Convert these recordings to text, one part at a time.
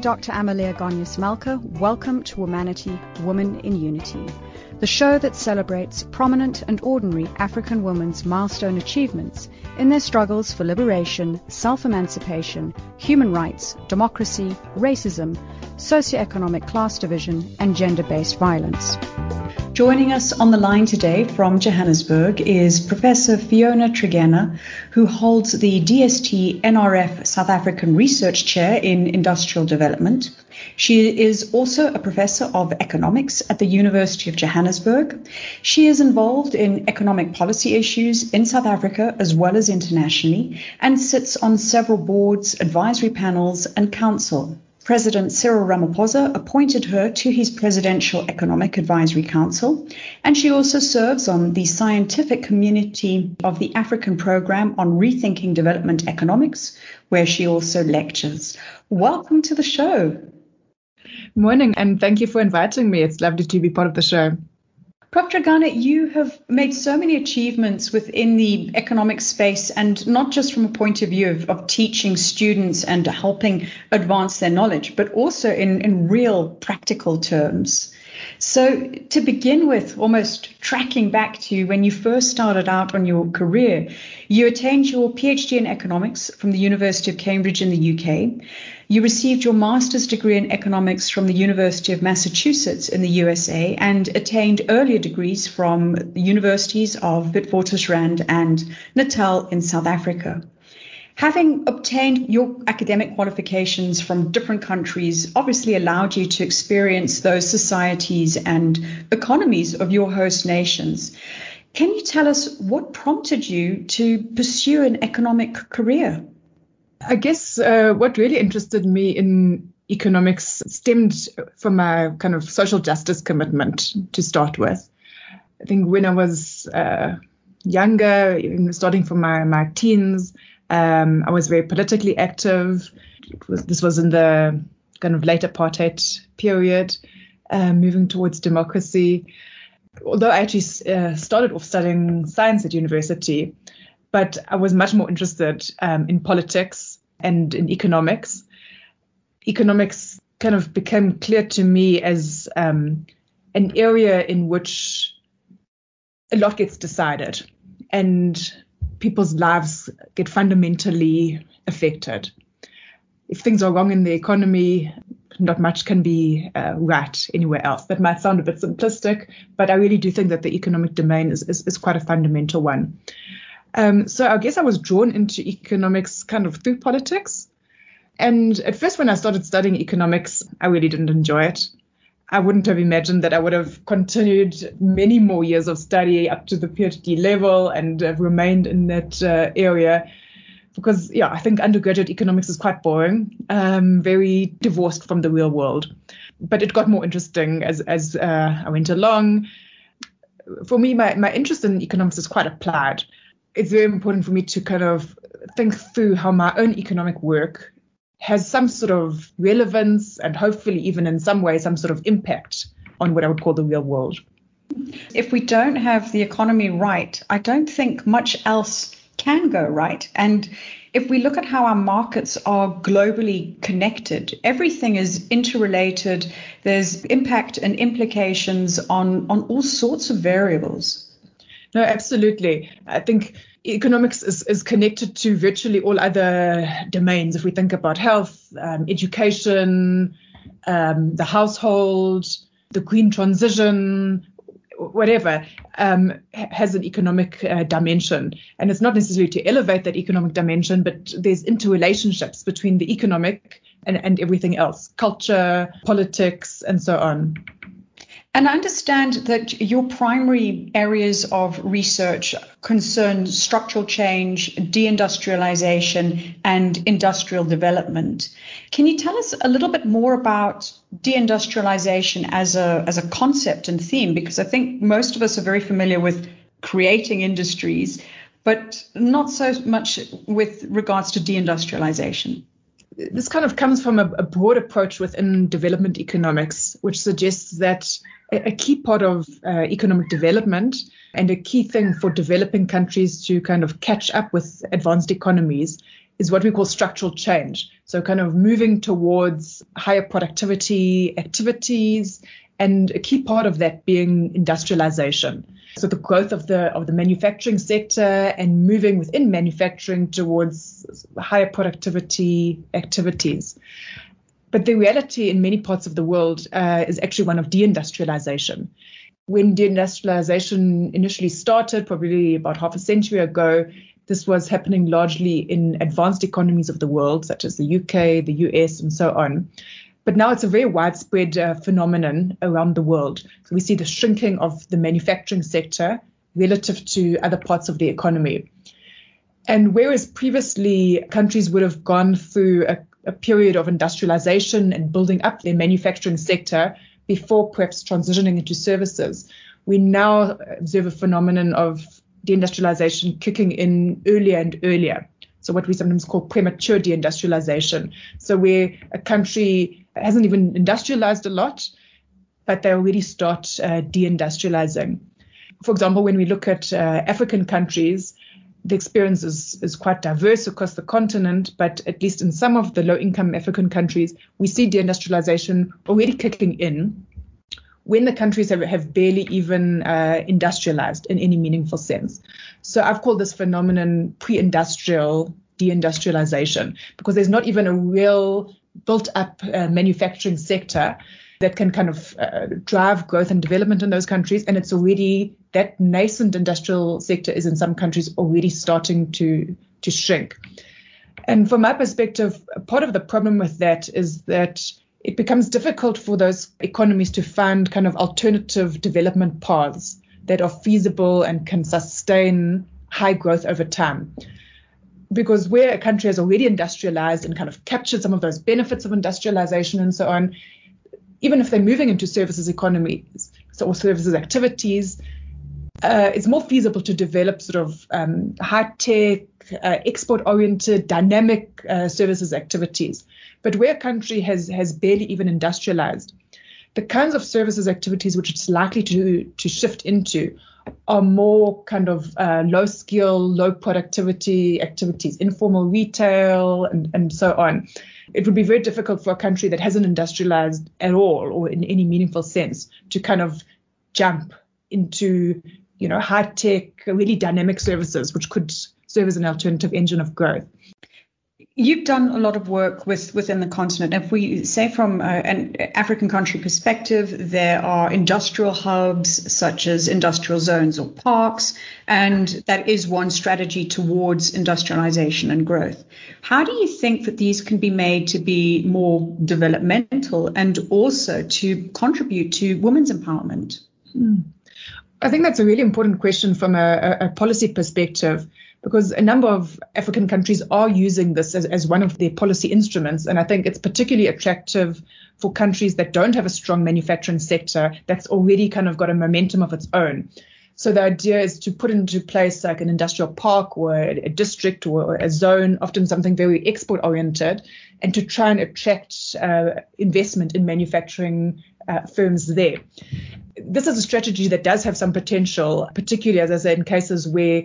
Dr. Amaleya Goneos-Malka. Welcome to Womanity, Woman in Unity, the show that celebrates prominent and ordinary African women's milestone achievements in their struggles for liberation, self-emancipation, human rights, democracy, racism, socioeconomic class division, and gender-based violence. Joining us on the line today from Johannesburg is Professor Fiona Tregenna, who holds the DST NRF South African Research Chair in Industrial Development. She is also a professor of economics at the University of Johannesburg. She is involved in economic policy issues in South Africa as well as internationally and sits on several boards, advisory panels, and council. President Cyril Ramaphosa appointed her to his Presidential Economic Advisory Council, and she also serves on the scientific community of the African Program on Rethinking Development Economics, where she also lectures. Welcome to the show. Morning, and thank you for inviting me. It's lovely to be part of the show. Prof. Tregenna, you have made so many achievements within the economic space, and not just from a point of view of, of teaching students and helping advance their knowledge, but also in, in real practical terms. So, to begin with, almost tracking back to when you first started out on your career, you attained your PhD in economics from the University of Cambridge in the UK. You received your master's degree in economics from the University of Massachusetts in the USA and attained earlier degrees from the universities of Witwatersrand and Natal in South Africa. Having obtained your academic qualifications from different countries obviously allowed you to experience those societies and economies of your host nations. Can you tell us what prompted you to pursue an economic career? I guess uh, what really interested me in economics stemmed from my kind of social justice commitment to start with. I think when I was uh, younger, starting from my, my teens, um, I was very politically active. Was, this was in the kind of late apartheid period, uh, moving towards democracy. Although I actually uh, started off studying science at university, but I was much more interested um, in politics and in economics. Economics kind of became clear to me as um, an area in which a lot gets decided and people's lives get fundamentally affected. If things are wrong in the economy, not much can be uh, right anywhere else. That might sound a bit simplistic, but I really do think that the economic domain is, is, is quite a fundamental one. Um, so I guess I was drawn into economics kind of through politics. And at first, when I started studying economics, I really didn't enjoy it. I wouldn't have imagined that I would have continued many more years of study up to the PhD level and have remained in that uh, area. Because, yeah, I think undergraduate economics is quite boring, um, very divorced from the real world. But it got more interesting as, as uh, I went along. For me, my, my interest in economics is quite applied it's very important for me to kind of think through how my own economic work has some sort of relevance and hopefully even in some way some sort of impact on what I would call the real world. If we don't have the economy right, I don't think much else can go right. And if we look at how our markets are globally connected, everything is interrelated. There's impact and implications on, on all sorts of variables. No, absolutely. I think economics is, is connected to virtually all other domains. If we think about health, um, education, um, the household, the green transition, whatever, um, has an economic uh, dimension. And it's not necessarily to elevate that economic dimension, but there's interrelationships between the economic and, and everything else culture, politics, and so on. And I understand that your primary areas of research concern structural change, deindustrialization, and industrial development. Can you tell us a little bit more about deindustrialization as a, as a concept and theme? Because I think most of us are very familiar with creating industries, but not so much with regards to deindustrialization this kind of comes from a, a, broad approach within development economics, which suggests that a, key part of uh, economic development and a key thing for developing countries to kind of catch up with advanced economies is what we call structural change. So kind of moving towards higher productivity activities and a key part of that being industrialization. So the growth of the of the manufacturing sector and moving within manufacturing towards higher productivity activities. But the reality in many parts of the world uh, is actually one of deindustrialization. When deindustrialization initially started, probably about half a century ago, this was happening largely in advanced economies of the world, such as the UK, the US, and so on. But now it's a very widespread uh, phenomenon around the world. So we see the shrinking of the manufacturing sector relative to other parts of the economy. And whereas previously countries would have gone through a, a period of industrialization and building up their manufacturing sector before perhaps transitioning into services, we now observe a phenomenon of deindustrialization kicking in earlier and earlier. So what we sometimes call premature deindustrialization. So where a country hasn't even industrialized a lot, but they already start uh, deindustrializing. For example, when we look at uh, African countries, the experience is, is quite diverse across the continent, but at least in some of the low income African countries, we see deindustrialization already kicking in when the countries have, have barely even uh, industrialized in any meaningful sense. So I've called this phenomenon pre-industrial deindustrialization because there's not even a real built up uh, manufacturing sector that can kind of uh, drive growth and development in those countries. And it's already that nascent industrial sector is in some countries already starting to to shrink. And from my perspective, part of the problem with that is that it becomes difficult for those economies to find kind of alternative development paths that are feasible and can sustain high growth over time. Because where a country has already industrialized and kind of captured some of those benefits of industrialization and so on, even if they're moving into services economies or services activities, uh, it's more feasible to develop sort of um, high tech, uh, export oriented, dynamic uh, services activities. But where a country has, has barely even industrialized, the kinds of services activities which it's likely to, to shift into are more kind of uh, low skill, low productivity activities, informal retail, and, and so on. It would be very difficult for a country that hasn't industrialized at all or in any meaningful sense to kind of jump into, you know, high tech, really dynamic services, which could serve as an alternative engine of growth. You've done a lot of work with within the continent. If we say from uh, an African country perspective, there are industrial hubs such as industrial zones or parks, and that is one strategy towards industrialization and growth. How do you think that these can be made to be more developmental and also to contribute to women's empowerment? Hmm. I think that's a really important question from a, a policy perspective because a number of African countries are using this as, as one of their policy instruments. And I think it's particularly attractive for countries that don't have a strong manufacturing sector that's already kind of got a momentum of its own. So the idea is to put into place like an industrial park or a, district or a zone, often something very export oriented, and to try and attract uh, investment in manufacturing uh, firms there. This is a strategy that does have some potential, particularly as I said, in cases where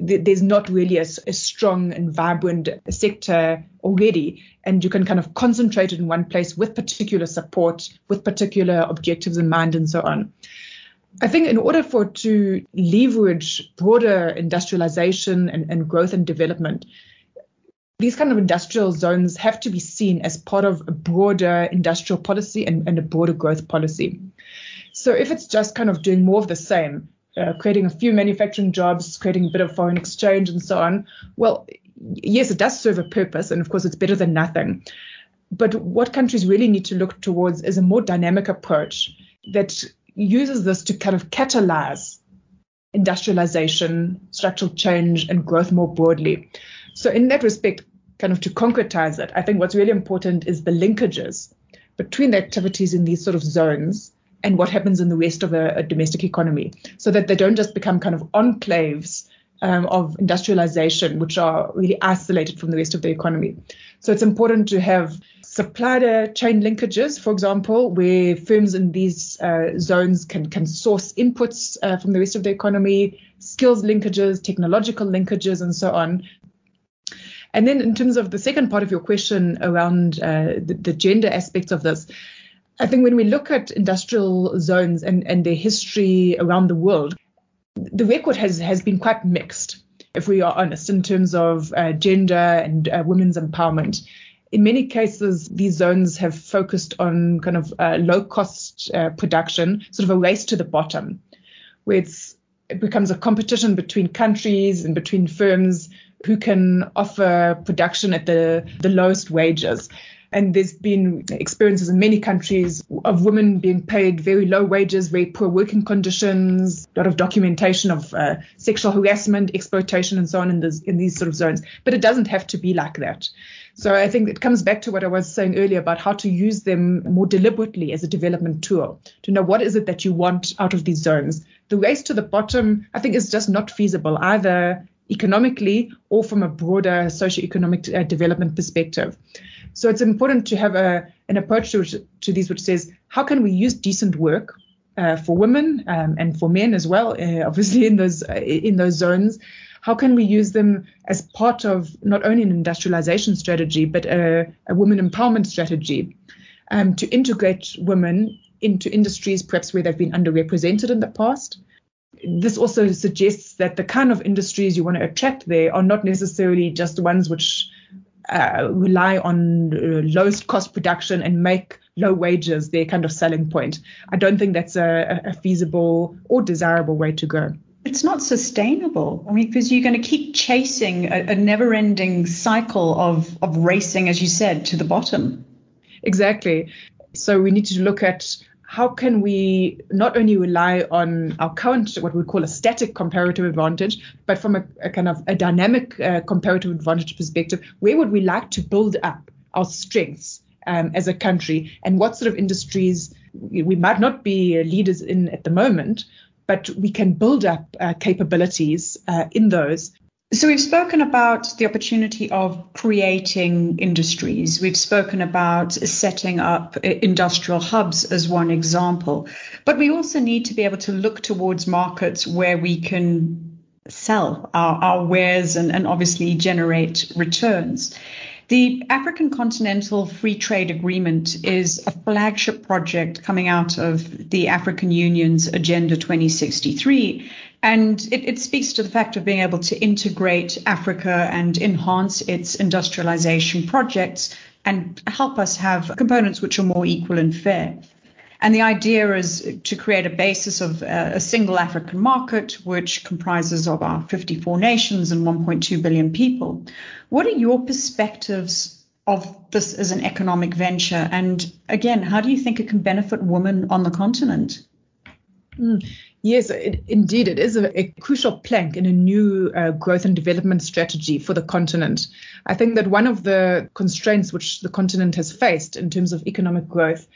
there's not really a, a, strong and vibrant sector already, and you can kind of concentrate it in one place with particular support, with particular objectives in mind, and so on. I think in order for to leverage broader industrialization and, and growth and development, these kind of industrial zones have to be seen as part of a broader industrial policy and, and a broader growth policy. So if it's just kind of doing more of the same, uh, creating a few manufacturing jobs, creating a bit of foreign exchange, and so on. Well, yes, it does serve a purpose, and of course, it's better than nothing. But what countries really need to look towards is a more dynamic approach that uses this to kind of catalyze industrialization, structural change, and growth more broadly. So, in that respect, kind of to concretize it, I think what's really important is the linkages between the activities in these sort of zones and what happens in the rest of a, a domestic economy so that they don't just become kind of enclaves um, of industrialization, which are really isolated from the rest of the economy. So it's important to have supply chain linkages, for example, where firms in these uh, zones can, can source inputs uh, from the rest of the economy, skills linkages, technological linkages, and so on. And then, in terms of the second part of your question around uh, the, the, gender aspects of this, I think when we look at industrial zones and, and their history around the world, the record has, has been quite mixed, if we are honest, in terms of uh, gender and uh, women's empowerment. In many cases, these zones have focused on kind of uh, low cost uh, production, sort of a race to the bottom, where it becomes a competition between countries and between firms who can offer production at the, the lowest wages. And there's been experiences in many countries of women being paid very low wages, very poor working conditions, a lot of documentation of uh, sexual harassment, exploitation, and so on in, this, in these sort of zones. But it doesn't have to be like that. So I think it comes back to what I was saying earlier about how to use them more deliberately as a development tool to know what is it that you want out of these zones. The race to the bottom, I think, is just not feasible either economically or from a broader socioeconomic uh, development perspective. So it's important to have a, an approach to, to these which says, how can we use decent work uh, for women um, and for men as well, uh, obviously in those uh, in those zones. How can we use them as part of not only an industrialization strategy but a, a women empowerment strategy um, to integrate women into industries perhaps where they've been underrepresented in the past? This also suggests that the kind of industries you want to attract there are not necessarily just the ones which uh, rely on uh, lowest cost production and make low wages their kind of selling point. I don't think that's a, a feasible or desirable way to go. It's not sustainable. I mean, because you're going to keep chasing a, a never ending cycle of, of racing, as you said, to the bottom. Exactly. So we need to look at how can we not only rely on our current, what we call a static comparative advantage, but from a, a kind of a dynamic uh, comparative advantage perspective, where would we like to build up our strengths um, as a country? And what sort of industries we might not be leaders in at the moment, but we can build up uh, capabilities uh, in those so we've spoken about the opportunity of creating industries. We've spoken about setting up uh, industrial hubs as one example. But we also need to be able to look towards markets where we can sell our, our wares and, and obviously generate returns. The African Continental Free Trade Agreement is a flagship project coming out of the African Union's Agenda 2063 and it, it, speaks to the fact of being able to integrate Africa and enhance its industrialization projects and help us have components which are more equal and fair. And the idea is to create a basis of a single African market, which comprises of our 54 nations and 1.2 billion people. What are your perspectives of this as an economic venture? And again, how do you think it can benefit women on the continent? Mm. Yes, it, indeed, it is a, a, crucial plank in a new uh, growth and development strategy for the continent. I think that one of the constraints which the continent has faced in terms of economic growth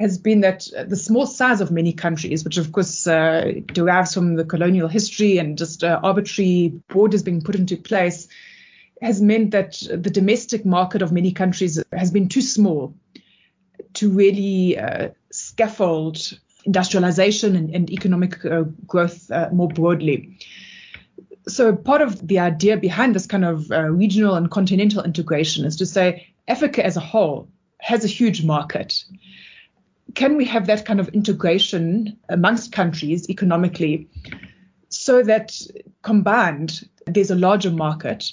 has been that the small size of many countries, which of course uh, derives from the colonial history and just uh, arbitrary borders being put into place, has meant that the domestic market of many countries has been too small to really uh, scaffold industrialization and, and economic uh, growth uh, more broadly. So, part of the idea behind this kind of uh, regional and continental integration is to say Africa as a whole has a huge market. Can we have that kind of integration amongst countries economically so that combined there's a larger market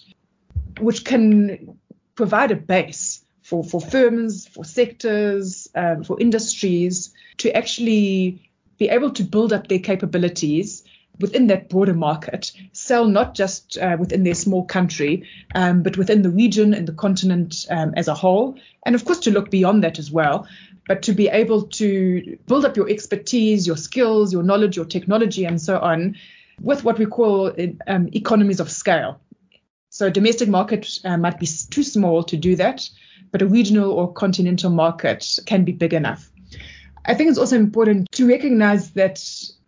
which can provide a base for, for firms, for sectors, um, for industries to actually be able to build up their capabilities within that broader market, sell not just uh, within their small country, um, but within the region and the continent um, as a whole. And of course, to look beyond that as well, but to be able to build up your expertise, your skills, your knowledge, your technology, and so on with what we call um, economies of scale. So, a domestic market uh, might be too small to do that, but a regional or continental market can be big enough. I think it's also important to recognize that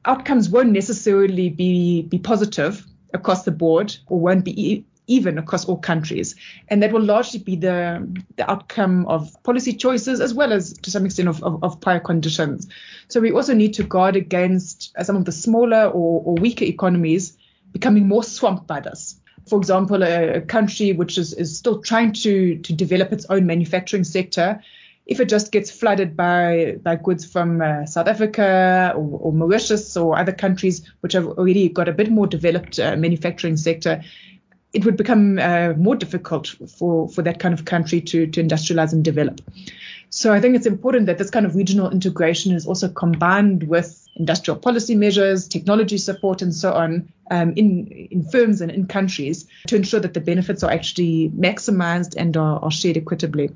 outcomes won't necessarily be, be positive across the board or won't be even across all countries. And that will largely be the, the outcome of policy choices as well as to some extent of, of, of prior conditions. So we also need to guard against uh, some of the smaller or, or weaker economies becoming more swamped by this. For example, a, a country which is, is still trying to, to develop its own manufacturing sector, if it just gets flooded by, by goods from uh, South Africa or, or, Mauritius or other countries which have already got a bit more developed uh, manufacturing sector, it would become uh, more difficult for, for that kind of country to, to industrialize and develop. So I think it's important that this kind of regional integration is also combined with industrial policy measures, technology support, and so on um, in in firms and in countries to ensure that the benefits are actually maximized and are, are shared equitably.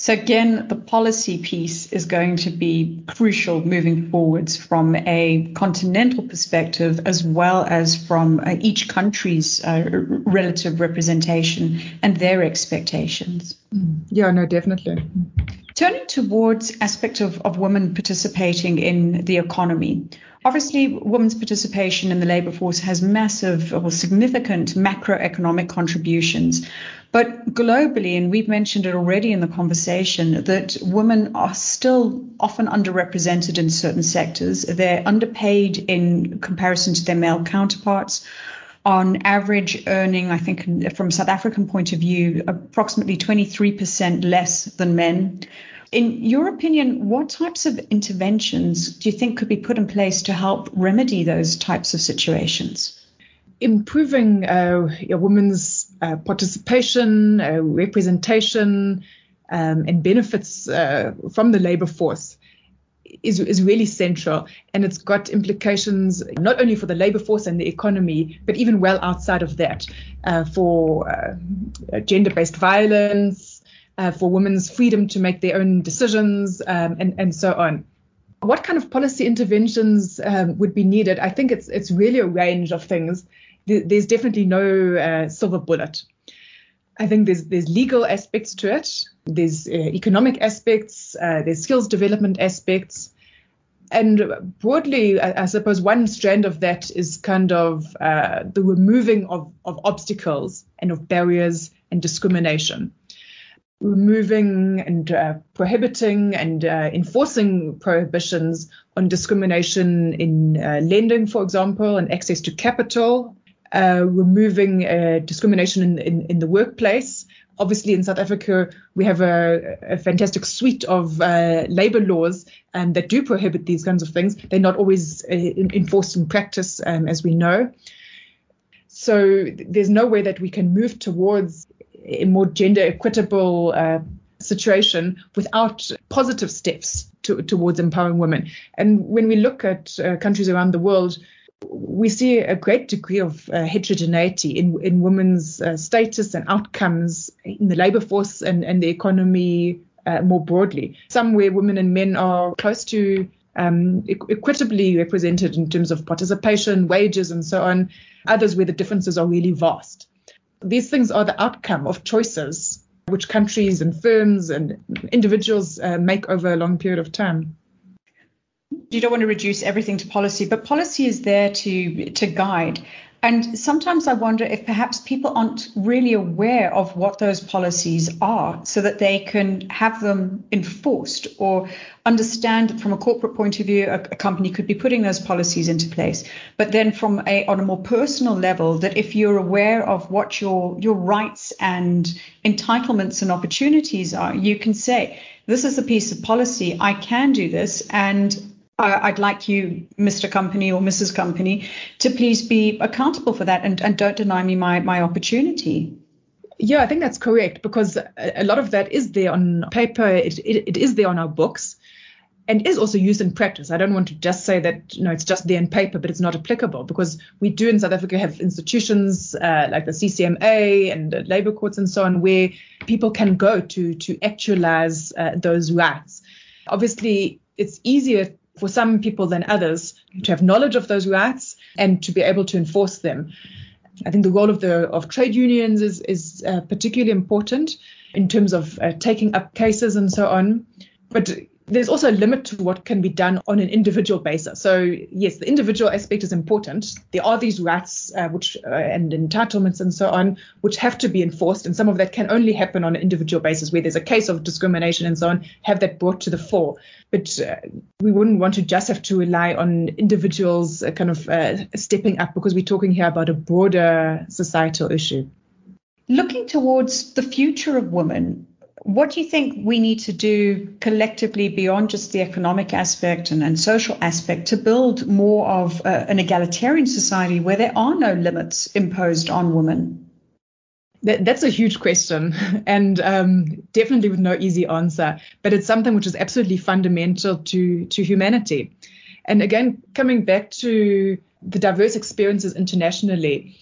So again, the policy piece is going to be crucial moving forwards from a continental perspective as well as from uh, each country's uh, relative representation and their expectations. Mm. Yeah, no, definitely. Turning towards aspect of, of women participating in the economy. Obviously, women's participation in the labour force has massive or significant macroeconomic contributions. But globally, and we've mentioned it already in the conversation, that women are still often underrepresented in certain sectors. They're underpaid in comparison to their male counterparts. On average, earning, I think, from South African point of view, approximately 23% less than men. In your opinion, what types of interventions do you think could be put in place to help remedy those types of situations? improving uh, women's uh, participation, uh, representation, um, and benefits uh, from the labor force is, is really central. And it's got implications not only for the labor force and the economy, but even well outside of that uh, for uh, gender based violence, for women's freedom to make their own decisions, um, and, and so on. What kind of policy interventions um, would be needed? I think it's it's really a range of things there's definitely no uh, silver bullet. I think there's there's legal aspects to it. There's uh, economic aspects. Uh, there's skills development aspects, and broadly, I, I, suppose one strand of that is kind of uh, the removing of of obstacles and of barriers and discrimination. Removing and uh, prohibiting and uh, enforcing prohibitions on discrimination in lending, for example, and access to capital uh, removing uh, discrimination in, in, in, the workplace. Obviously, in South Africa, we have a, a fantastic suite of uh, labor laws um, that do prohibit these kinds of things. They're not always uh, enforced in practice, um, as we know. So there's no way that we can move towards a more gender equitable uh, situation without positive steps to, towards empowering women. And when we look at uh, countries around the world, we see a great degree of uh, heterogeneity in, in women's uh, status and outcomes in the labor force and, and the economy uh, more broadly. Some where women and men are close to um, equitably represented in terms of participation, wages, and so on. Others where the differences are really vast. These things are the outcome of choices which countries and firms and individuals uh, make over a long period of time you don't want to reduce everything to policy, but policy is there to to guide. And sometimes I wonder if perhaps people aren't really aware of what those policies are so that they can have them enforced or understand from a corporate point of view, a, a, company could be putting those policies into place. But then from a, on a more personal level, that if you're aware of what your, your rights and entitlements and opportunities are, you can say, this is a piece of policy. I can do this. And I'd like you, Mr. Company or Mrs. Company, to please be accountable for that and, and don't deny me my, my opportunity. Yeah, I think that's correct because a lot of that is there on paper, it, it, it is there on our books and is also used in practice. I don't want to just say that you know it's just there in paper, but it's not applicable because we do in South Africa have institutions uh, like the CCMA and the labour courts and so on where people can go to to actualize uh, those rights. Obviously, it's easier for some people than others to have knowledge of those rights and to be able to enforce them. I think the role of the of trade unions is is uh, particularly important in terms of uh, taking up cases and so on. But there's also a limit to what can be done on an individual basis. So yes, the individual aspect is important. There are these rights uh, which uh, and entitlements and so on which have to be enforced, and some of that can only happen on an individual basis where there's a case of discrimination and so on. Have that brought to the fore, but uh, we wouldn't want to just have to rely on individuals uh, kind of uh, stepping up because we're talking here about a broader societal issue. Looking towards the future of women, what do you think we need to do collectively beyond just the economic aspect and, and social aspect to build more of uh, an egalitarian society where there are no limits imposed on women? That, that's a huge question and um, definitely with no easy answer, but it's something which is absolutely fundamental to, to humanity. And again, coming back to the diverse experiences internationally,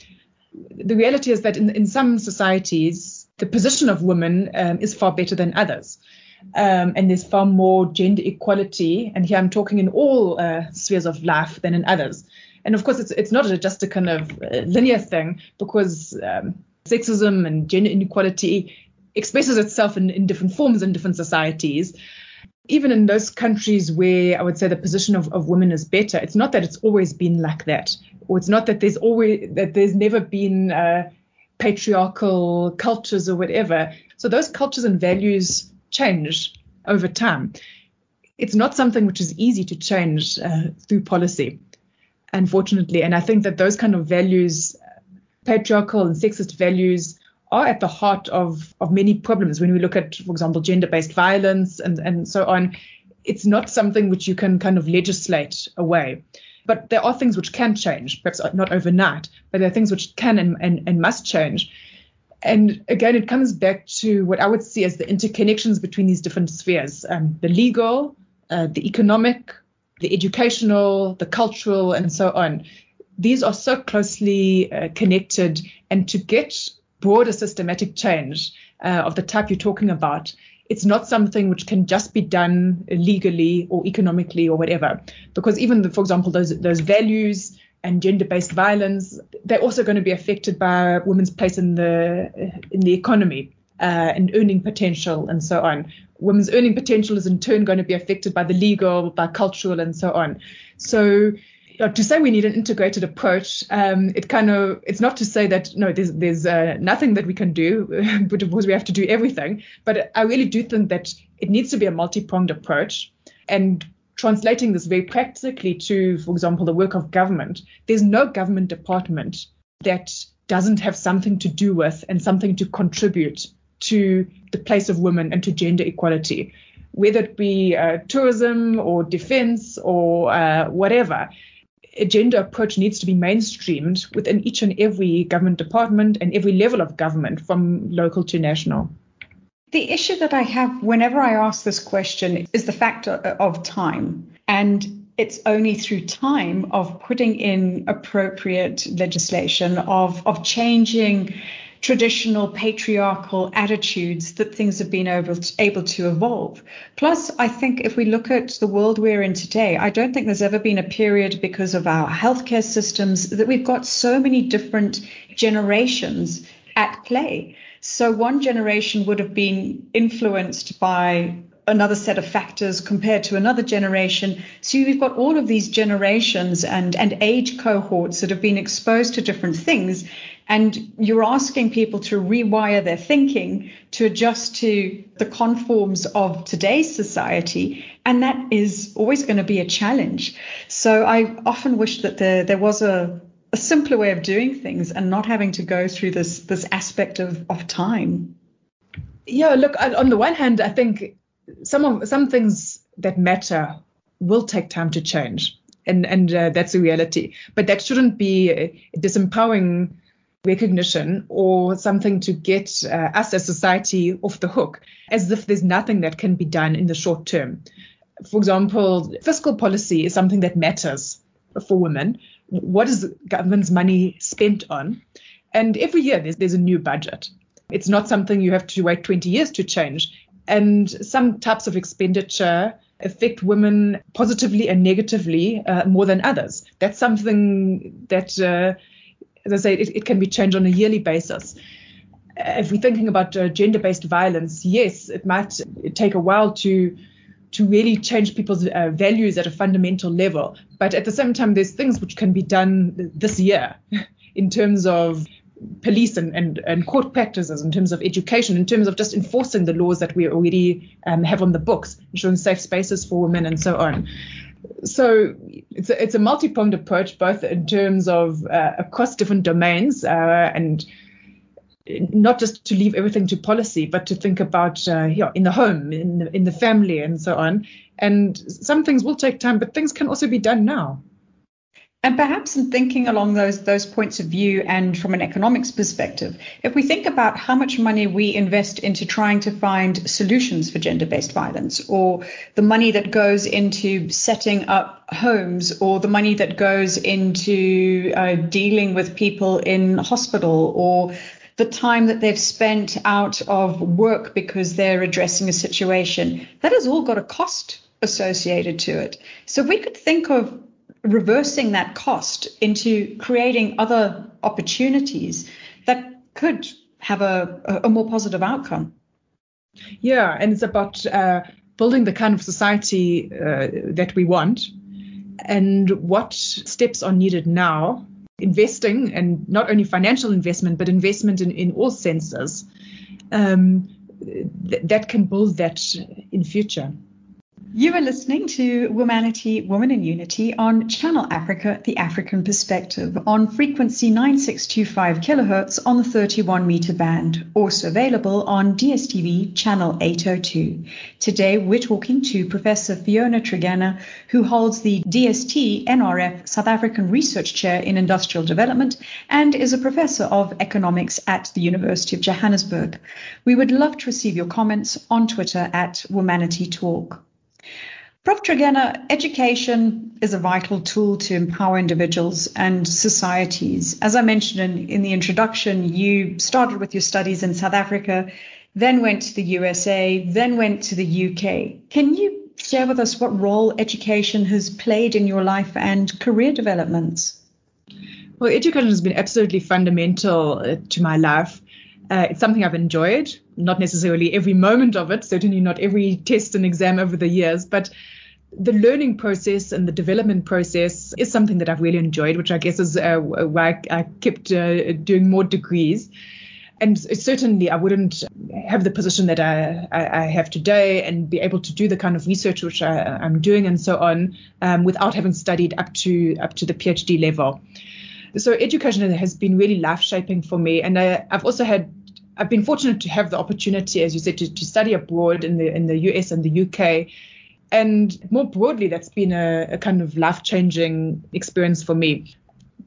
the reality is that in, in some societies, the position of women um, is far better than others. Um, and there's far more gender equality. And here I'm talking in all uh, spheres of life than in others. And of course, it's it's not just a kind of uh, linear thing because um, sexism and gender inequality expresses itself in, in different forms in different societies. Even in those countries where I would say the position of, of women is better, it's not that it's always been like that, or it's not that there's always that there's never been uh, patriarchal cultures or whatever. So those cultures and values change over time. It's not something which is easy to change uh, through policy, unfortunately. And I think that those kind of values, patriarchal and sexist values, are at the heart of, of many problems. When we look at, for example, gender based violence and, and so on, it's not something which you can kind of legislate away. But there are things which can change, perhaps not overnight, but there are things which can and, and, and must change. And again, it comes back to what I would see as the interconnections between these different spheres um, the legal, uh, the economic, the educational, the cultural, and so on. These are so closely uh, connected, and to get broader systematic change uh, of the type you're talking about, it's not something which can just be done legally or economically or whatever. Because even, the, for example, those those values and gender-based violence, they're also going to be affected by women's place in the in the economy uh, and earning potential and so on. Women's earning potential is in turn going to be affected by the legal, by cultural, and so on. So to say we need an integrated approach, um, it kind of it's not to say that no, there's there's uh, nothing that we can do, but of course we have to do everything. But I really do think that it needs to be a multi-pronged approach, and translating this very practically to, for example, the work of government. There's no government department that doesn't have something to do with and something to contribute to the place of women and to gender equality whether it be uh, tourism or defense or uh, whatever gender approach needs to be mainstreamed within each and every government department and every level of government, from local to national. The issue that I have whenever I ask this question is the factor of time. And it's only through time of putting in appropriate legislation, of, of changing traditional patriarchal attitudes that things have been able to, able to evolve. Plus, I think if we look at the world we're in today, I don't think there's ever been a period because of our healthcare systems that we've got so many different generations at play. So one generation would have been influenced by another set of factors compared to another generation. So we've got all of these generations and, and age cohorts that have been exposed to different things. And you're asking people to rewire their thinking to adjust to the conforms of today's society. And that is always going to be a challenge. So I often wish that there, there was a, a simpler way of doing things and not having to go through this, this aspect of, of time. Yeah, look, on the one hand, I think some of some things that matter will take time to change. And, and uh, that's a reality. But that shouldn't be disempowering recognition or something to get uh, us as society off the hook, as if there's nothing that can be done in the short term. For example, fiscal policy is something that matters for women. What is government's money spent on? And every year there's, there's a new budget. It's not something you have to wait 20 years to change. And some types of expenditure affect women positively and negatively uh, more than others. That's something that uh, as I say, it, it can be changed on a yearly basis. If we're thinking about uh, gender-based violence, yes, it might take a while to to really change people's uh, values at a fundamental level. But at the same time, there's things which can be done this year in terms of police and, and, and court practices, in terms of education, in terms of just enforcing the laws that we already um, have on the books, ensuring safe spaces for women and so on. So it's a, it's a multi-pronged approach, both in terms of uh, across different domains uh, and not just to leave everything to policy, but to think about uh, yeah, in the home, in the, in the family, and so on. And some things will take time, but things can also be done now. And perhaps in thinking along those those points of view and from an economics perspective, if we think about how much money we invest into trying to find solutions for gender-based violence, or the money that goes into setting up homes, or the money that goes into uh, dealing with people in hospital, or the time that they've spent out of work because they're addressing a situation, that has all got a cost associated to it. So we could think of reversing that cost into creating other opportunities that could have a, a more positive outcome. Yeah, and it's about uh, building the kind of society uh, that we want and what steps are needed now. Investing and not only financial investment, but investment in, in all senses um, th- that can build that in future. You are listening to Womanity, Woman in Unity on Channel Africa, the African Perspective, on frequency 9625 kilohertz on the 31 meter band, also available on DSTV channel 802. Today we're talking to Professor Fiona Tregenna, who holds the DST NRF South African Research Chair in Industrial Development and is a professor of economics at the University of Johannesburg. We would love to receive your comments on Twitter at Womanity Talk. Prof. Tregenna, education is a vital tool to empower individuals and societies. As I mentioned in, in the introduction, you started with your studies in South Africa, then went to the USA, then went to the UK. Can you share with us what role education has played in your life and career developments? Well, education has been absolutely fundamental uh, to my life. Uh, it's something I've enjoyed, not necessarily every moment of it, certainly not every test and exam over the years, but the learning process and the development process is something that I've really enjoyed, which I guess is uh, why I, kept uh, doing more degrees. And certainly, I wouldn't have the position that I, I, have today and be able to do the kind of research which I, am doing and so on um, without having studied up to up to the PhD level. So education has been really life shaping for me, and I, I've also had I've been fortunate to have the opportunity, as you said, to, to study abroad in the in the US and the UK and more broadly, that's been a, a kind of life changing experience for me.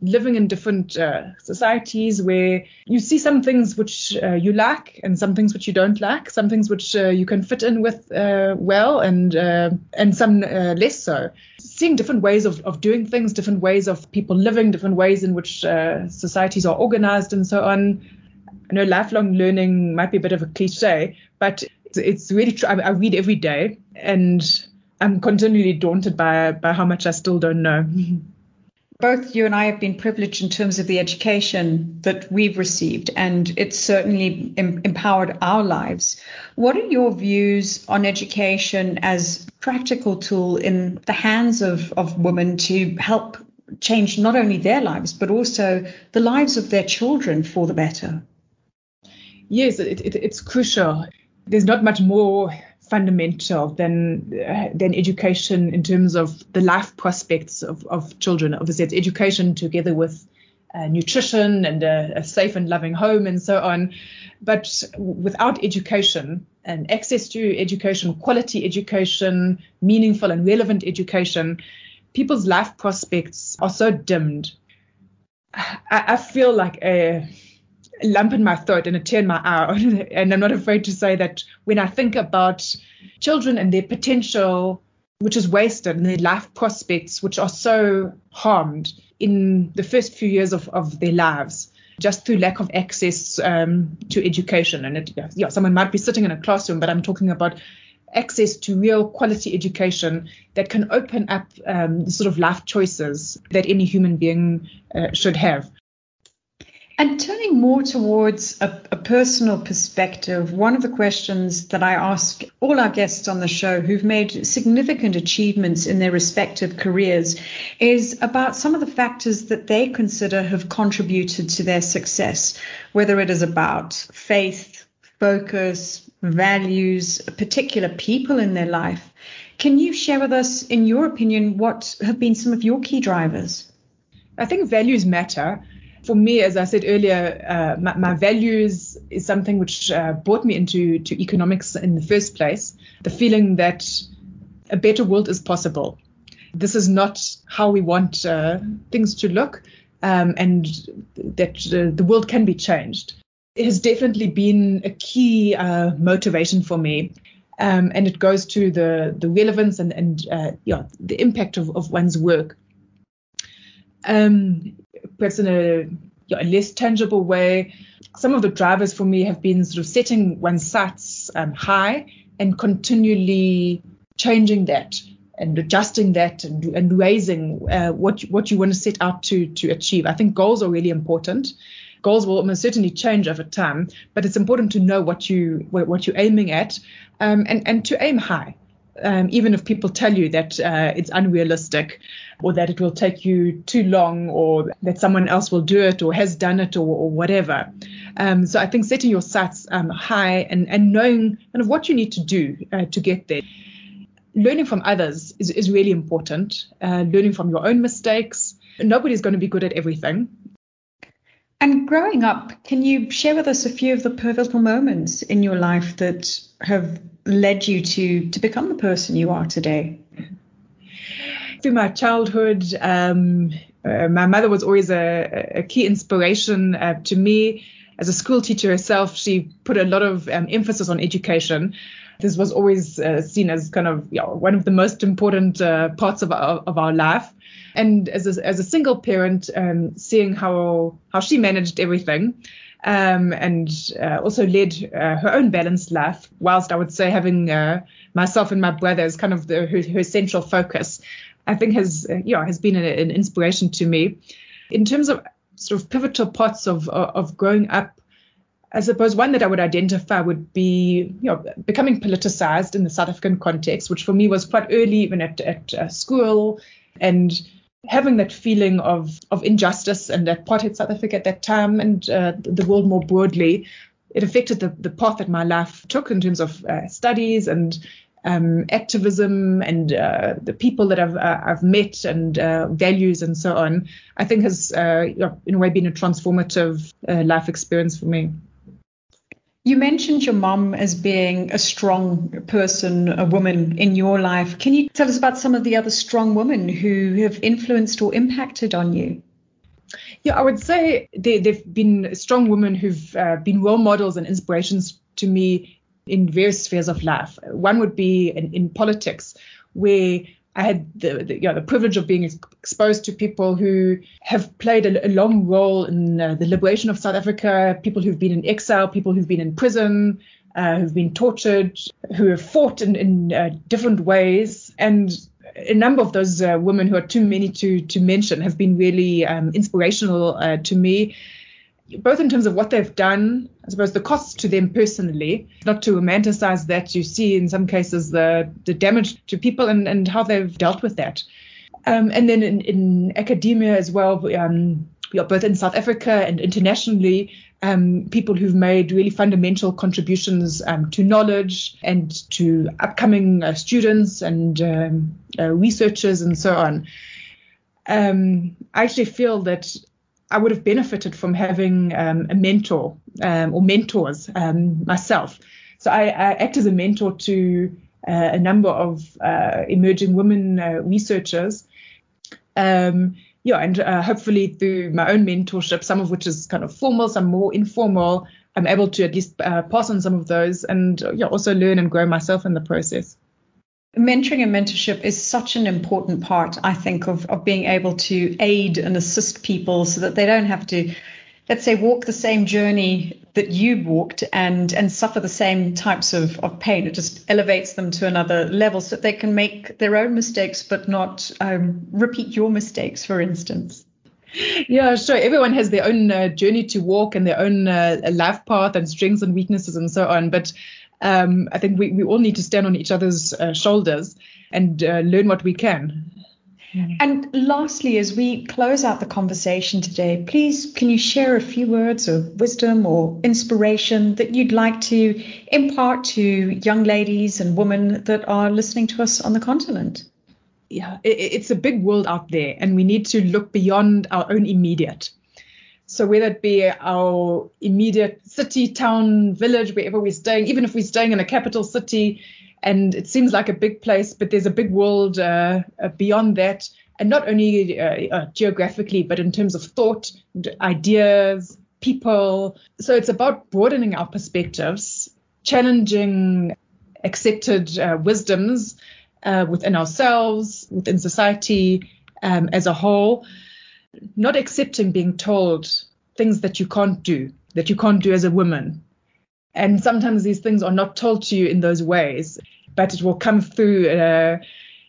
Living in different uh, societies where you see some things which uh, you like and some things which you don't like, some things which uh, you can fit in with uh, well and uh, and some uh, less so. Seeing different ways of, of doing things, different ways of people living, different ways in which societies are organized, and so on. I know lifelong learning might be a bit of a cliche, but it's really true. I, read every day, and I'm continually daunted by by how much I still don't know. Both you and I have been privileged in terms of the education that we've received, and it's certainly em- empowered our lives. What are your views on education as practical tool in the hands of, of women to help change not only their lives, but also the lives of their children for the better? Yes, it, it, it's crucial. There's not much more fundamental than uh, than education in terms of the life prospects of, of children. Obviously, it's education together with uh, nutrition and a, a, safe and loving home and so on. But without education and access to education, quality education, meaningful and relevant education, people's life prospects are so dimmed. I, I feel like a lump in my throat and a tear in my eye. and I'm not afraid to say that when I think about children and their potential, which is wasted, and their life prospects, which are so harmed in the first few years of, of their lives, just through lack of access um, to education. And it, yeah, someone might be sitting in a classroom, but I'm talking about access to real quality education that can open up um, the sort of life choices that any human being uh, should have. And turning more towards a, a, personal perspective, one of the questions that I ask all our guests on the show who've made significant achievements in their respective careers is about some of the factors that they consider have contributed to their success, whether it is about faith, focus, values, particular people in their life. Can you share with us, in your opinion, what have been some of your key drivers? I think values matter for me, as I said earlier, uh, my, my, values is something which uh, brought me into to economics in the first place. The feeling that a better world is possible. This is not how we want uh, things to look, um, and that uh, the world can be changed. It has definitely been a key uh, motivation for me. Um, and it goes to the, the relevance and, and uh, yeah, the impact of, of one's work. Um, perhaps in a, a, less tangible way. Some of the drivers for me have been sort of setting one's sights um, high and continually changing that and adjusting that and, and raising uh, what what you want to set out to to achieve. I think goals are really important. Goals will almost certainly change over time, but it's important to know what you what you're aiming at, um, and and to aim high um, even if people tell you that uh, it's unrealistic or that it will take you too long or that someone else will do it or has done it or, or whatever. Um, so I think setting your sights um, high and, and knowing kind of what you need to do uh, to get there. Learning from others is, is really important. Uh, learning from your own mistakes. Nobody's going to be good at everything. And growing up, can you share with us a few of the pivotal moments in your life that have led you to to become the person you are today? Through my childhood, um, uh, my mother was always a, a key inspiration uh, to me. As a school teacher herself, she put a lot of um, emphasis on education. This was always uh, seen as kind of you know, one of the most important uh, parts of our, of our life and as a, as a single parent, um, seeing how how she managed everything, um, and uh, also led uh, her own balanced life, whilst I would say having uh, myself and my brother as kind of the, her, her central focus, I think has uh, yeah has been an, an, inspiration to me. In terms of sort of pivotal parts of of growing up. I suppose one that I would identify would be, you know, becoming politicized in the South African context, which for me was quite early, even at, at uh, school, and having that feeling of of injustice and apartheid South Africa at that time and uh, the world more broadly, it affected the, the path that my life took in terms of uh, studies and um, activism and uh, the people that I've uh, I've met and uh, values and so on. I think has uh, in a way been a transformative life experience for me. You mentioned your mom as being a strong person, a woman in your life. Can you tell us about some of the other strong women who have influenced or impacted on you? Yeah, I would say there, have been strong women who've uh, been role models and inspirations to me in various spheres of life. One would be in, in politics, where I had the, the, you know, the privilege of being exposed to people who have played a, a long role in uh, the liberation of South Africa, people who've been in exile, people who've been in prison, uh, who've been tortured, who have fought in, in uh, different ways. And a number of those uh, women who are too many to, to mention have been really um, inspirational uh, to me both in terms of what they've done, I suppose the costs to them personally, not to romanticize that. You see in some cases the, the damage to people and, and how they've dealt with that. Um, and then in, in academia as well, um, both in South Africa and internationally, um, people who've made really fundamental contributions um, to knowledge and to upcoming uh, students and um, uh, researchers and so on. Um, I actually feel that I would have benefited from having um, a mentor um, or mentors um, myself. So I, I, act as a mentor to uh, a number of uh, emerging women uh, researchers. Um, yeah, and uh, hopefully through my own mentorship, some of which is kind of formal, some more informal, I'm able to at least uh, pass on some of those and yeah, also learn and grow myself in the process. Mentoring and mentorship is such an important part, I think, of, of being able to aid and assist people so that they don't have to, let's say, walk the same journey that you walked and, and suffer the same types of, of pain. It just elevates them to another level so that they can make their own mistakes but not um, repeat your mistakes, for instance. Yeah, sure. Everyone has their own uh, journey to walk and their own uh, life path and strengths and weaknesses and so on. But um, I think we, we all need to stand on each other's uh, shoulders and uh, learn what we can. And lastly, as we close out the conversation today, please can you share a few words of wisdom or inspiration that you'd like to impart to young ladies and women that are listening to us on the continent? Yeah, it's a big world out there, and we need to look beyond our own immediate. So whether it be our immediate city, town, village, wherever we're staying, even if we're staying in a capital city, and it seems like a big place, but there's a big world uh, uh, beyond that, and not only uh, uh, geographically, but in terms of thought, ideas, people. So it's about broadening our perspectives, challenging accepted uh, wisdoms uh, within ourselves, within society um, as a whole, not accepting being told things that you can't do, that you can't do as a woman, and sometimes these things are not told to you in those ways, but it will come through uh,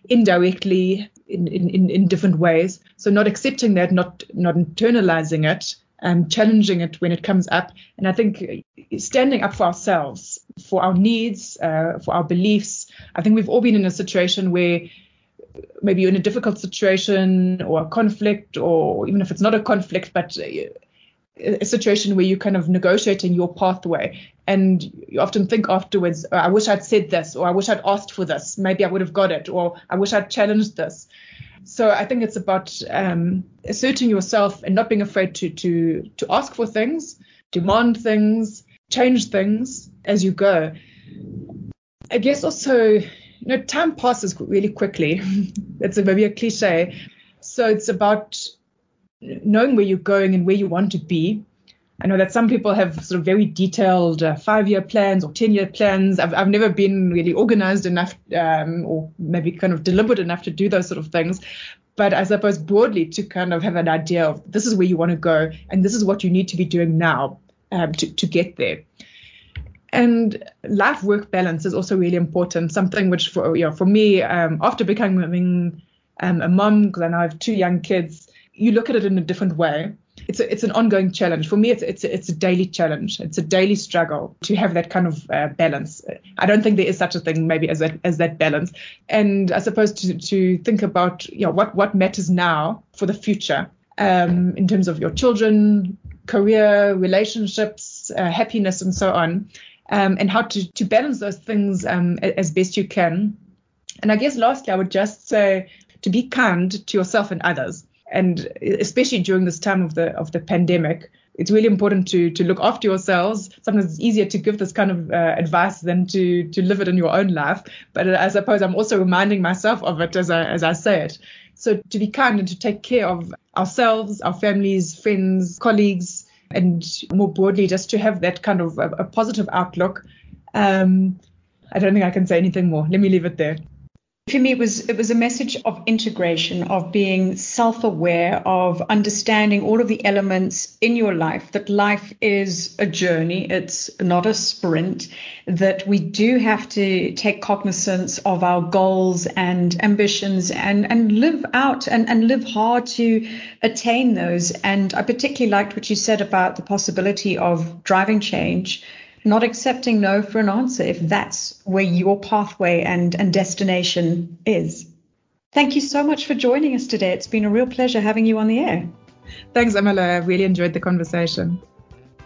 indirectly in, in, in different ways. So not accepting that, not not internalizing it, and um, challenging it when it comes up. And I think standing up for ourselves, for our needs, uh, for our beliefs. I think we've all been in a situation where maybe you're in a difficult situation or a conflict, or even if it's not a conflict, but a situation where you're kind of negotiating your pathway. And you often think afterwards oh, i wish i'd said this or i wish i'd asked for this. Maybe i would have got it or i wish i'd challenged this. So i think it's about um, asserting yourself and not being afraid to to to ask for things demand things change things as you go. I guess also you know time passes really quickly it's a, maybe a cliche so it's about knowing where you're going and where you want to be. I know that some people have sort of very detailed uh, five-year plans or ten-year plans. I've, I've never been really organized enough, um, or maybe kind of deliberate enough to do those sort of things. But I suppose broadly to kind of have an idea of this is where you want to go, and this is what you need to be doing now um, to to get there. And life-work balance is also really important. Something which, for you know, for me, um, after becoming um, a mom, because I now have two young kids, you look at it in a different way. It's a, it's an ongoing challenge for me. It's it's a, it's a daily challenge. It's a daily struggle to have that kind of uh, balance. I don't think there is such a thing maybe as that as that balance. And I suppose to to think about you know what what matters now for the future um, in terms of your children, career, relationships, uh, happiness, and so on, um, and how to to balance those things um, as best you can. And I guess lastly, I would just say to be kind to yourself and others. And especially during this time of the of the pandemic it's really important to to look after yourselves. Sometimes it's easier to give this kind of uh, advice than to to live it in your own life. But i suppose i'm also reminding myself of it as i as i say it. So to be kind and to take care of ourselves our families friends colleagues and more broadly just to have that kind of a, a positive outlook um, i don't think i can say anything more. Let me leave it there for me, it was it was a message of integration, of being self-aware, of understanding all of the elements in your life. That life is a journey; it's not a sprint. That we do have to take cognizance of our goals and ambitions, and and live out and and live hard to attain those. And I particularly liked what you said about the possibility of driving change not accepting no for an answer if that's where your pathway and, and destination is. Thank you so much for joining us today. It's been a real pleasure having you on the air. Thanks, Amala. I really enjoyed the conversation.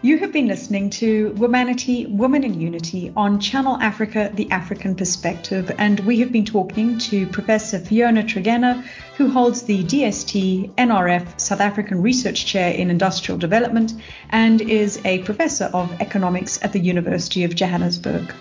You have been listening to Womanity, Women in Unity on Channel Africa, The African Perspective, and we have been talking to Professor Fiona Tregenna, who holds the DST NRF South African Research Chair in Industrial Development and is a professor of economics at the University of Johannesburg.